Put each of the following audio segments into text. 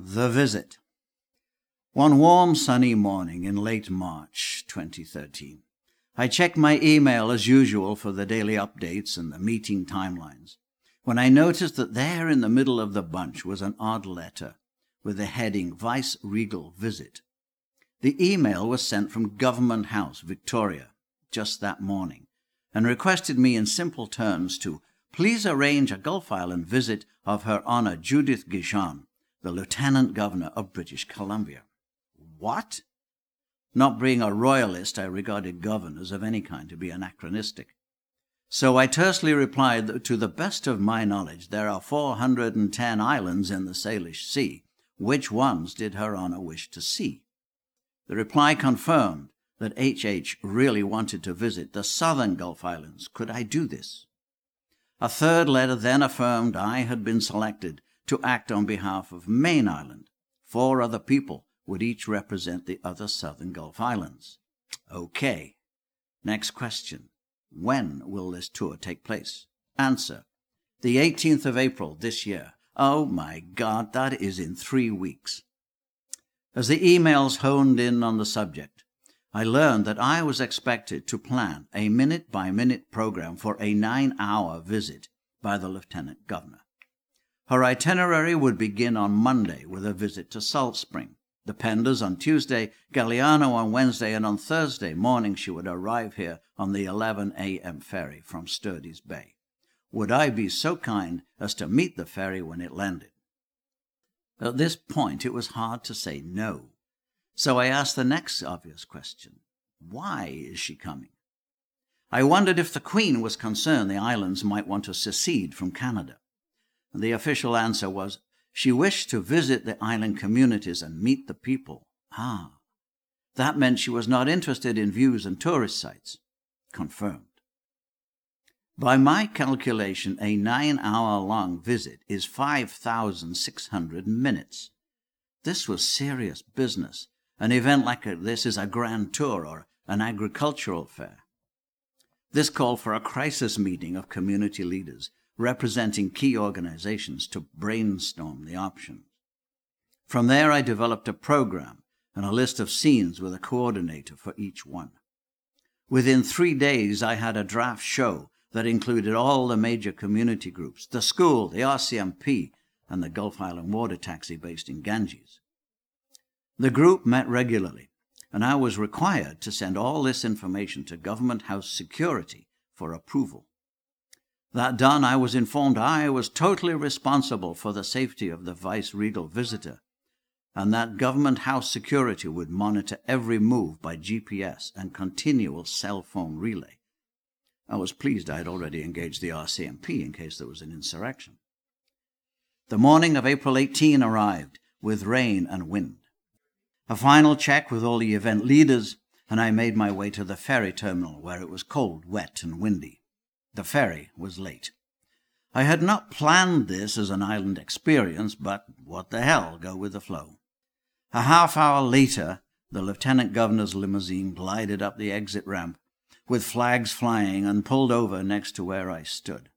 The Visit. One warm sunny morning in late March 2013, I checked my email as usual for the daily updates and the meeting timelines, when I noticed that there in the middle of the bunch was an odd letter with the heading Vice Regal Visit. The email was sent from Government House, Victoria, just that morning, and requested me in simple terms to please arrange a Gulf Island visit of Her Honor Judith Guichon the Lieutenant Governor of British Columbia. What? Not being a royalist, I regarded governors of any kind to be anachronistic. So I tersely replied that to the best of my knowledge, there are 410 islands in the Salish Sea. Which ones did Her Honor wish to see? The reply confirmed that H.H. really wanted to visit the southern Gulf Islands. Could I do this? A third letter then affirmed I had been selected to act on behalf of Mayne Island. Four other people would each represent the other southern Gulf Islands. Okay. Next question. When will this tour take place? Answer. The 18th of April this year. Oh my God, that is in three weeks. As the emails honed in on the subject, I learned that I was expected to plan a minute by minute program for a nine hour visit by the Lieutenant Governor. Her itinerary would begin on Monday with a visit to Salt Spring, the Penders on Tuesday, Galiano on Wednesday, and on Thursday morning she would arrive here on the 11 a.m. ferry from Sturdies Bay. Would I be so kind as to meet the ferry when it landed? At this point, it was hard to say no. So I asked the next obvious question Why is she coming? I wondered if the Queen was concerned the islands might want to secede from Canada. The official answer was she wished to visit the island communities and meet the people. Ah, that meant she was not interested in views and tourist sites. Confirmed. By my calculation, a nine hour long visit is 5,600 minutes. This was serious business. An event like this is a grand tour or an agricultural fair. This called for a crisis meeting of community leaders representing key organizations to brainstorm the options. From there, I developed a program and a list of scenes with a coordinator for each one. Within three days, I had a draft show that included all the major community groups, the school, the RCMP, and the Gulf Island Water Taxi based in Ganges. The group met regularly, and I was required to send all this information to Government House Security for approval. That done, I was informed I was totally responsible for the safety of the vice regal visitor, and that government house security would monitor every move by GPS and continual cell phone relay. I was pleased I had already engaged the RCMP in case there was an insurrection. The morning of April 18 arrived with rain and wind. A final check with all the event leaders, and I made my way to the ferry terminal where it was cold, wet, and windy. The ferry was late. I had not planned this as an island experience, but what the hell, go with the flow. A half hour later, the lieutenant governor's limousine glided up the exit ramp, with flags flying, and pulled over next to where I stood.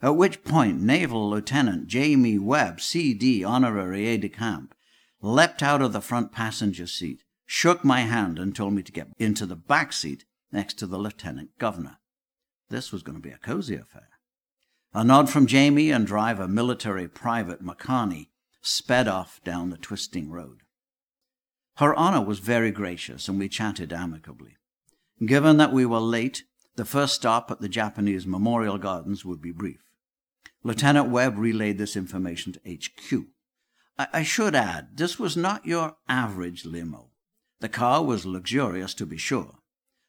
At which point, Naval Lieutenant Jamie Webb, C.D., honorary aide de camp, leapt out of the front passenger seat, shook my hand, and told me to get into the back seat next to the lieutenant governor. This was going to be a cozy affair. A nod from Jamie and driver military private Makani sped off down the twisting road. Her Honor was very gracious, and we chatted amicably. Given that we were late, the first stop at the Japanese Memorial Gardens would be brief. Lieutenant Webb relayed this information to HQ. I, I should add, this was not your average limo. The car was luxurious, to be sure,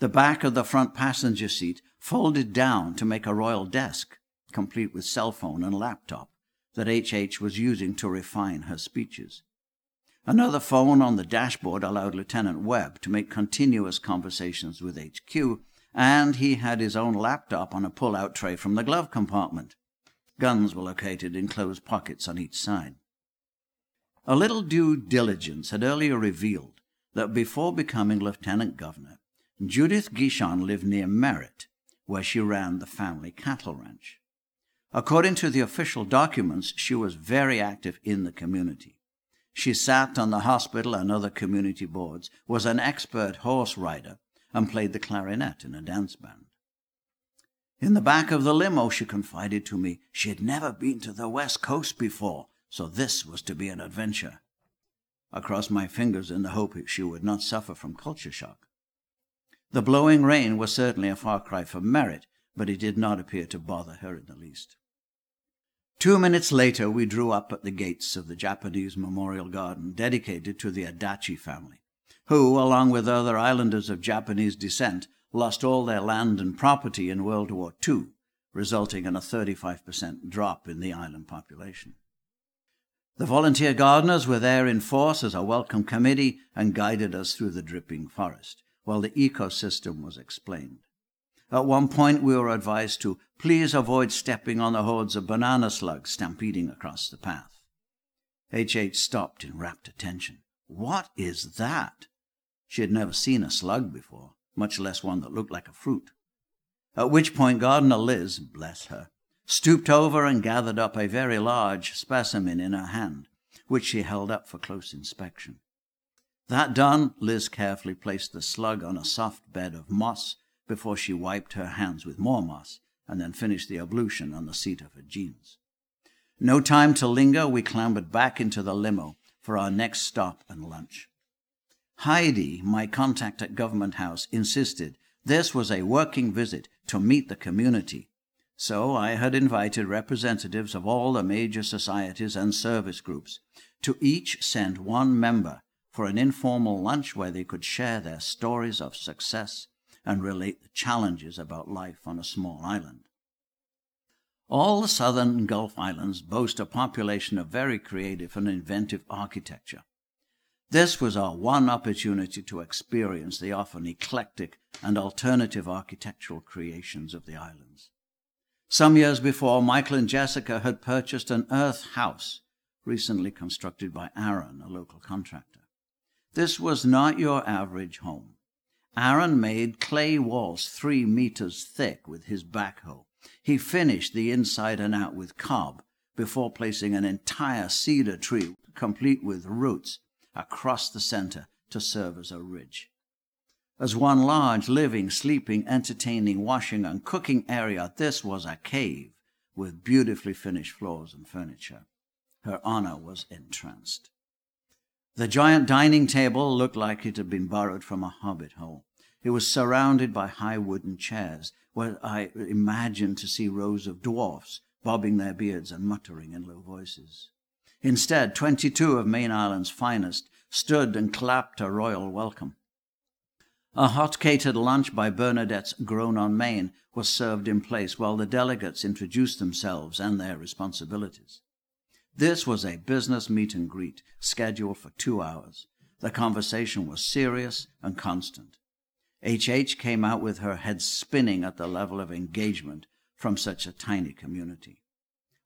the back of the front passenger seat folded down to make a royal desk, complete with cell phone and laptop, that H.H. was using to refine her speeches. Another phone on the dashboard allowed Lieutenant Webb to make continuous conversations with HQ, and he had his own laptop on a pull out tray from the glove compartment. Guns were located in closed pockets on each side. A little due diligence had earlier revealed that before becoming lieutenant governor, Judith Guichon lived near Merritt, where she ran the family cattle ranch. According to the official documents, she was very active in the community. She sat on the hospital and other community boards, was an expert horse rider, and played the clarinet in a dance band. In the back of the limo, she confided to me she had never been to the West Coast before, so this was to be an adventure. I crossed my fingers in the hope she would not suffer from culture shock. The blowing rain was certainly a far cry from Merritt, but it did not appear to bother her in the least. Two minutes later, we drew up at the gates of the Japanese Memorial Garden dedicated to the Adachi family, who, along with other islanders of Japanese descent, lost all their land and property in World War II, resulting in a 35% drop in the island population. The volunteer gardeners were there in force as a welcome committee and guided us through the dripping forest, while the ecosystem was explained. At one point, we were advised to please avoid stepping on the hordes of banana slugs stampeding across the path. H. H. stopped in rapt attention. What is that? She had never seen a slug before, much less one that looked like a fruit. At which point, Gardener Liz, bless her, stooped over and gathered up a very large specimen in her hand, which she held up for close inspection. That done, Liz carefully placed the slug on a soft bed of moss before she wiped her hands with more moss and then finished the ablution on the seat of her jeans. No time to linger, we clambered back into the limo for our next stop and lunch. Heidi, my contact at Government House, insisted this was a working visit to meet the community, so I had invited representatives of all the major societies and service groups to each send one member for an informal lunch where they could share their stories of success and relate the challenges about life on a small island. All the southern Gulf Islands boast a population of very creative and inventive architecture. This was our one opportunity to experience the often eclectic and alternative architectural creations of the islands. Some years before, Michael and Jessica had purchased an earth house recently constructed by Aaron, a local contractor. This was not your average home. Aaron made clay walls three meters thick with his backhoe. He finished the inside and out with cob before placing an entire cedar tree, complete with roots, across the center to serve as a ridge. As one large living, sleeping, entertaining, washing, and cooking area, this was a cave with beautifully finished floors and furniture. Her honor was entranced. The giant dining table looked like it had been borrowed from a hobbit hole. It was surrounded by high wooden chairs, where I imagined to see rows of dwarfs bobbing their beards and muttering in low voices. Instead, twenty-two of Mayne Island's finest stood and clapped a royal welcome. A hot catered lunch by Bernadette's Grown on Main was served in place while the delegates introduced themselves and their responsibilities. This was a business meet and greet scheduled for two hours. The conversation was serious and constant. H. H. came out with her head spinning at the level of engagement from such a tiny community.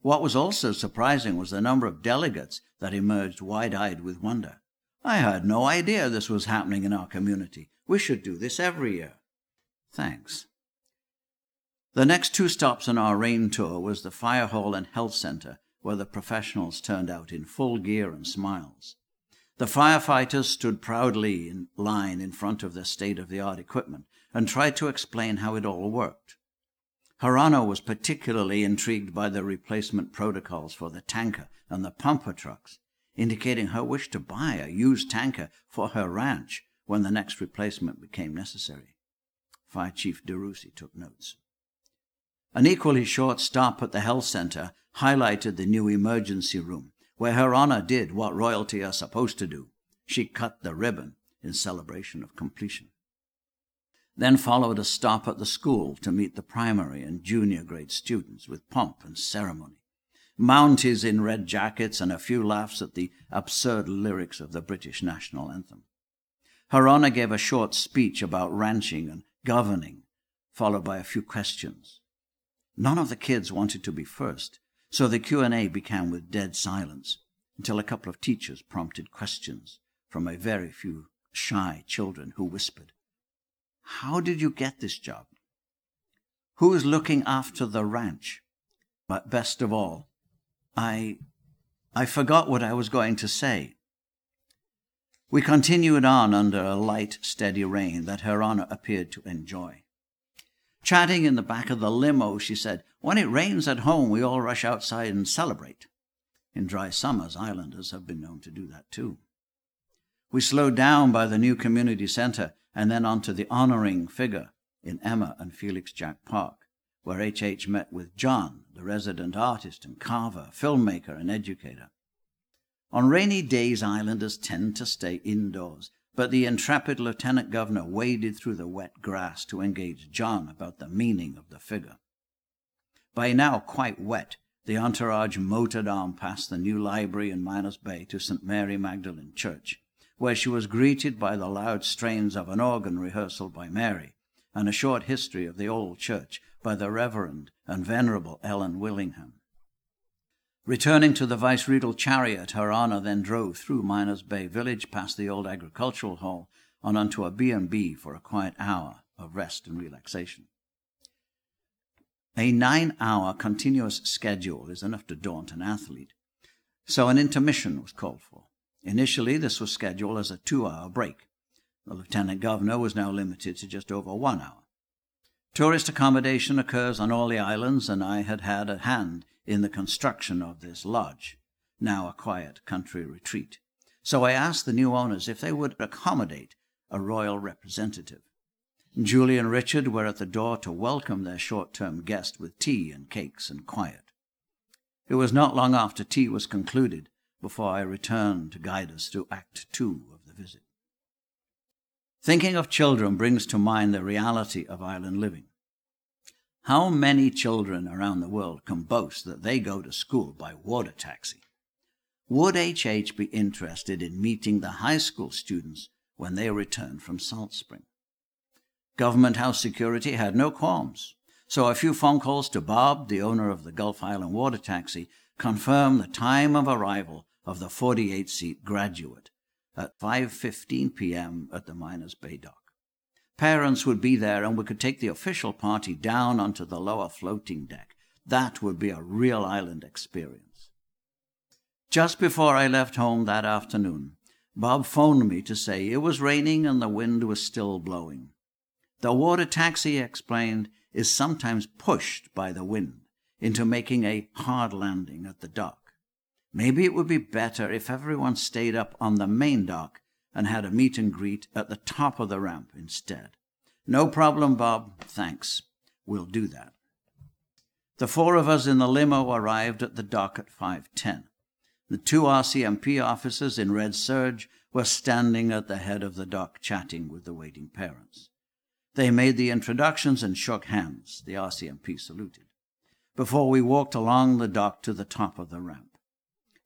What was also surprising was the number of delegates that emerged wide eyed with wonder. I had no idea this was happening in our community. We should do this every year. Thanks. The next two stops on our rain tour was the fire hall and health center where the professionals turned out in full gear and smiles. The firefighters stood proudly in line in front of their state of the art equipment and tried to explain how it all worked. Her Honor was particularly intrigued by the replacement protocols for the tanker and the pumper trucks, indicating her wish to buy a used tanker for her ranch when the next replacement became necessary. Fire Chief DeRusi took notes. An equally short stop at the health center highlighted the new emergency room, where Her Honor did what royalty are supposed to do. She cut the ribbon in celebration of completion. Then followed a stop at the school to meet the primary and junior grade students with pomp and ceremony. Mounties in red jackets and a few laughs at the absurd lyrics of the British national anthem. Her Honor gave a short speech about ranching and governing, followed by a few questions. None of the kids wanted to be first, so the Q&A began with dead silence until a couple of teachers prompted questions from a very few shy children who whispered, How did you get this job? Who is looking after the ranch? But best of all, I I forgot what I was going to say. We continued on under a light, steady rain that Her Honor appeared to enjoy. Chatting in the back of the limo, she said, When it rains at home, we all rush outside and celebrate. In dry summers, islanders have been known to do that too. We slowed down by the new community center and then onto the honoring figure in Emma and Felix Jack Park, where H.H. H. met with John, the resident artist and carver, filmmaker, and educator. On rainy days, islanders tend to stay indoors, but the intrepid lieutenant governor waded through the wet grass to engage John about the meaning of the figure. By now quite wet, the entourage motored on past the new library in Miners Bay to St. Mary Magdalene Church, where she was greeted by the loud strains of an organ rehearsal by Mary, and a short history of the old church by the Reverend and Venerable Ellen Willingham. Returning to the viceregal chariot, Her Honor then drove through Miners Bay village past the old agricultural hall and onto a B&B for a quiet hour of rest and relaxation. A nine-hour continuous schedule is enough to daunt an athlete, so an intermission was called for. Initially, this was scheduled as a two-hour break. The lieutenant governor was now limited to just over one hour. Tourist accommodation occurs on all the islands, and I had had a hand in the construction of this lodge, now a quiet country retreat. So I asked the new owners if they would accommodate a royal representative. Julie and Richard were at the door to welcome their short term guest with tea and cakes and quiet. It was not long after tea was concluded before I returned to guide us through Act Two of the visit. Thinking of children brings to mind the reality of island living. How many children around the world can boast that they go to school by water taxi? Would HH be interested in meeting the high school students when they return from Salt Spring? Government house security had no qualms, so a few phone calls to Bob, the owner of the Gulf Island water taxi, confirmed the time of arrival of the 48 seat graduate at 5:15 p.m. at the Miners Bay dock. Parents would be there and we could take the official party down onto the lower floating deck. That would be a real island experience. Just before I left home that afternoon, Bob phoned me to say it was raining and the wind was still blowing. The water taxi, explained, is sometimes pushed by the wind into making a hard landing at the dock. Maybe it would be better if everyone stayed up on the main dock and had a meet and greet at the top of the ramp instead. No problem, Bob. Thanks. We'll do that. The four of us in the limo arrived at the dock at 5:10. The two RCMP officers in red serge were standing at the head of the dock chatting with the waiting parents. They made the introductions and shook hands. The RCMP saluted. Before we walked along the dock to the top of the ramp.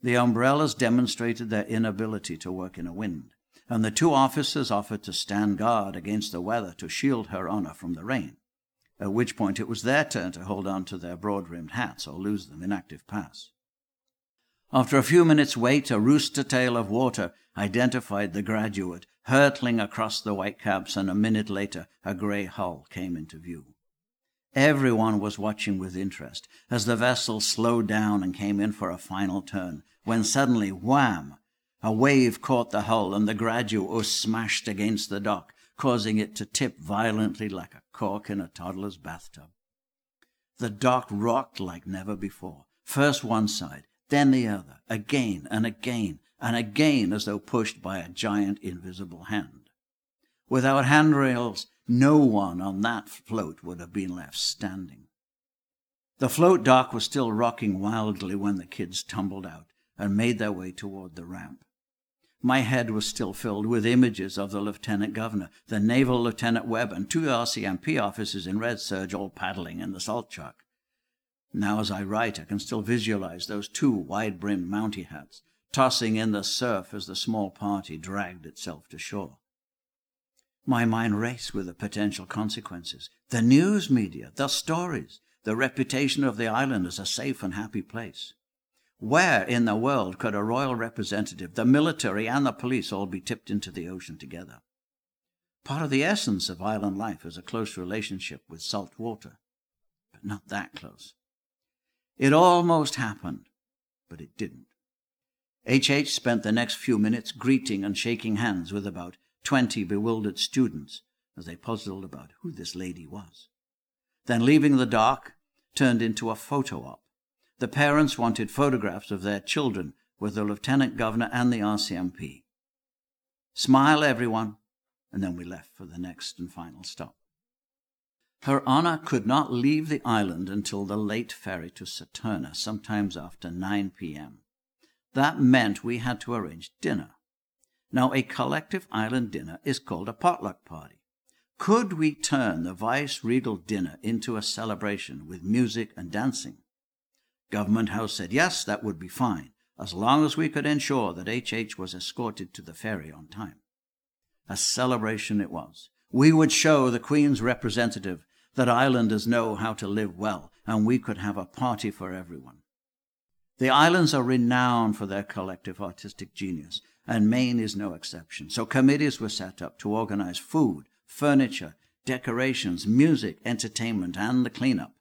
The umbrellas demonstrated their inability to work in a wind and the two officers offered to stand guard against the weather to shield her honor from the rain, at which point it was their turn to hold on to their broad rimmed hats or lose them in Active Pass. After a few minutes' wait, a rooster tail of water identified the graduate, hurtling across the whitecaps, and a minute later a gray hull came into view. Everyone was watching with interest as the vessel slowed down and came in for a final turn, when suddenly, wham! A wave caught the hull, and the graduate was smashed against the dock, causing it to tip violently like a cork in a toddler's bathtub. The dock rocked like never before, first one side, then the other, again and again and again as though pushed by a giant invisible hand. Without handrails, no one on that float would have been left standing. The float dock was still rocking wildly when the kids tumbled out and made their way toward the ramp. My head was still filled with images of the lieutenant governor, the naval lieutenant Webb, and two RCMP officers in red serge all paddling in the salt chuck. Now, as I write, I can still visualize those two wide brimmed Mountie hats tossing in the surf as the small party dragged itself to shore. My mind raced with the potential consequences. The news media, the stories, the reputation of the island as a safe and happy place. Where in the world could a royal representative, the military, and the police all be tipped into the ocean together? Part of the essence of island life is a close relationship with salt water, but not that close. It almost happened, but it didn't. H.H. spent the next few minutes greeting and shaking hands with about twenty bewildered students as they puzzled about who this lady was. Then, leaving the dock, turned into a photo op. The parents wanted photographs of their children with the lieutenant governor and the RCMP. Smile, everyone, and then we left for the next and final stop. Her Honor could not leave the island until the late ferry to Saturna, sometimes after 9 p.m. That meant we had to arrange dinner. Now, a collective island dinner is called a potluck party. Could we turn the vice regal dinner into a celebration with music and dancing? Government House said yes, that would be fine, as long as we could ensure that HH was escorted to the ferry on time. A celebration it was. We would show the Queen's representative that islanders know how to live well, and we could have a party for everyone. The islands are renowned for their collective artistic genius, and Mayne is no exception. So committees were set up to organize food, furniture, decorations, music, entertainment, and the cleanup.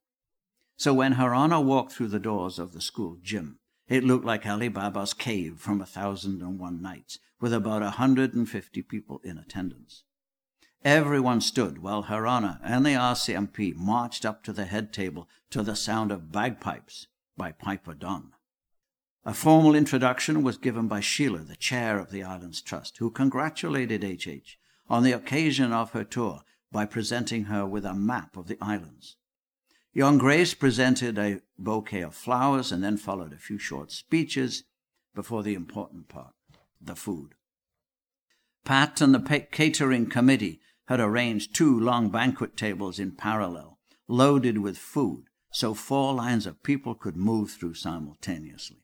So when Her Honor walked through the doors of the school gym, it looked like Ali Baba's cave from A Thousand and One Nights, with about a hundred and fifty people in attendance. Everyone stood while Her Honor and the RCMP marched up to the head table to the sound of bagpipes by Piper Dunn. A formal introduction was given by Sheila, the chair of the Islands Trust, who congratulated H.H. on the occasion of her tour by presenting her with a map of the islands. Young Grace presented a bouquet of flowers and then followed a few short speeches before the important part, the food. Pat and the catering committee had arranged two long banquet tables in parallel, loaded with food, so four lines of people could move through simultaneously.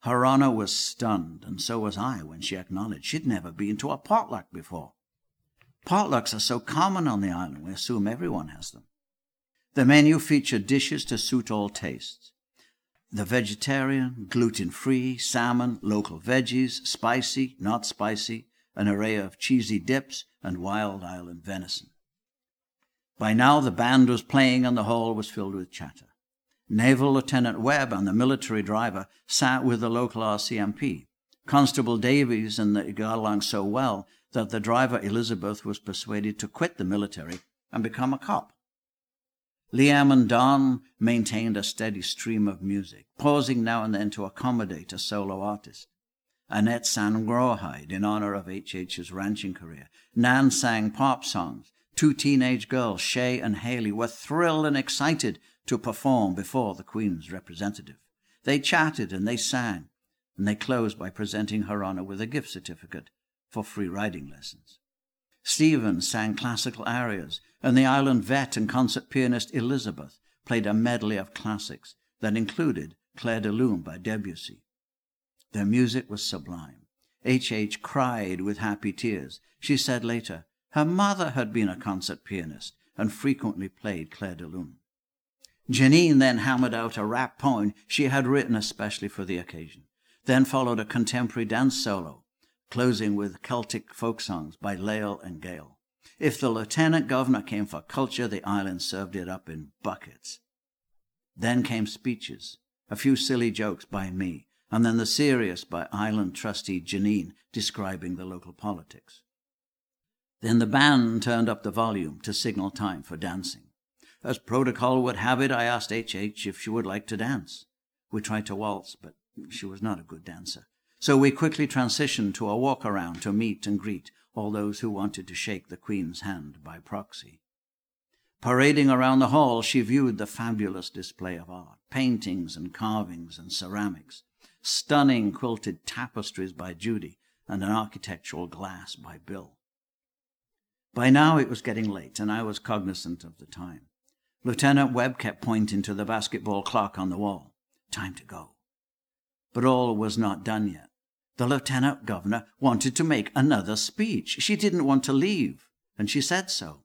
Her Honor was stunned, and so was I when she acknowledged she'd never been to a potluck before. Potlucks are so common on the island, we assume everyone has them. The menu featured dishes to suit all tastes. The vegetarian, gluten free, salmon, local veggies, spicy, not spicy, an array of cheesy dips, and wild island venison. By now the band was playing and the hall was filled with chatter. Naval Lieutenant Webb and the military driver sat with the local RCMP. Constable Davies and they got along so well that the driver Elizabeth was persuaded to quit the military and become a cop. Liam and Don maintained a steady stream of music, pausing now and then to accommodate a solo artist. Annette sang rawhide in honor of H.H.'s ranching career. Nan sang pop songs. Two teenage girls, Shay and Haley, were thrilled and excited to perform before the Queen's representative. They chatted and they sang, and they closed by presenting Her Honor with a gift certificate for free riding lessons. Stephen sang classical arias, and the island vet and concert pianist Elizabeth played a medley of classics that included Clair de Lune by Debussy. Their music was sublime. H. H. cried with happy tears. She said later, her mother had been a concert pianist and frequently played Clair de Lune. Janine then hammered out a rap poem she had written especially for the occasion. Then followed a contemporary dance solo, closing with Celtic folk songs by Lael and Gale. If the lieutenant governor came for culture, the island served it up in buckets. Then came speeches, a few silly jokes by me, and then the serious by island trustee Janine describing the local politics. Then the band turned up the volume to signal time for dancing. As protocol would have it, I asked H. H. if she would like to dance. We tried to waltz, but she was not a good dancer. So we quickly transitioned to a walk around to meet and greet all those who wanted to shake the Queen's hand by proxy. Parading around the hall, she viewed the fabulous display of art, paintings and carvings and ceramics, stunning quilted tapestries by Judy, and an architectural glass by Bill. By now it was getting late, and I was cognizant of the time. Lieutenant Webb kept pointing to the basketball clock on the wall. Time to go. But all was not done yet. The lieutenant governor wanted to make another speech. She didn't want to leave, and she said so.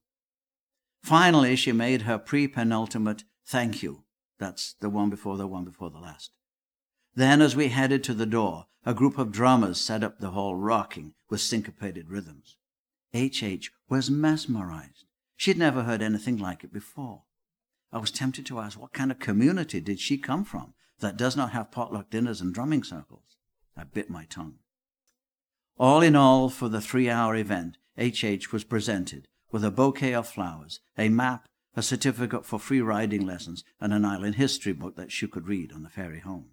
Finally, she made her pre penultimate thank you. That's the one before the one before the last. Then, as we headed to the door, a group of drummers set up the hall rocking with syncopated rhythms. H. H. was mesmerized. She'd never heard anything like it before. I was tempted to ask what kind of community did she come from that does not have potluck dinners and drumming circles? I bit my tongue. All in all, for the three hour event, H.H. was presented with a bouquet of flowers, a map, a certificate for free riding lessons, and an island history book that she could read on the ferry home.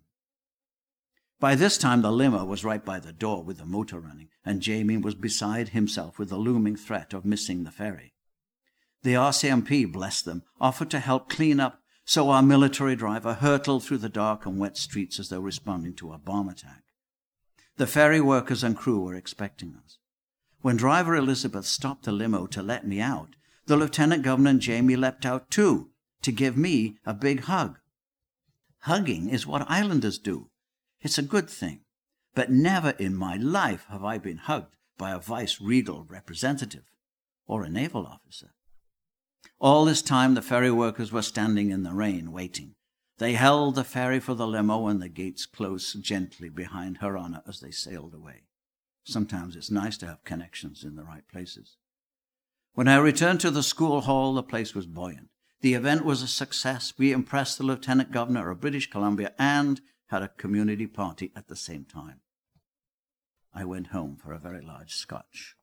By this time, the limo was right by the door with the motor running, and Jamie was beside himself with the looming threat of missing the ferry. The RCMP, bless them, offered to help clean up, so our military driver hurtled through the dark and wet streets as though responding to a bomb attack. The ferry workers and crew were expecting us. When driver Elizabeth stopped the limo to let me out, the lieutenant governor and Jamie leapt out too to give me a big hug. Hugging is what islanders do. It's a good thing. But never in my life have I been hugged by a vice regal representative or a naval officer. All this time, the ferry workers were standing in the rain, waiting. They held the ferry for the limo and the gates closed gently behind Her Honor as they sailed away. Sometimes it's nice to have connections in the right places. When I returned to the school hall, the place was buoyant. The event was a success. We impressed the Lieutenant Governor of British Columbia and had a community party at the same time. I went home for a very large scotch.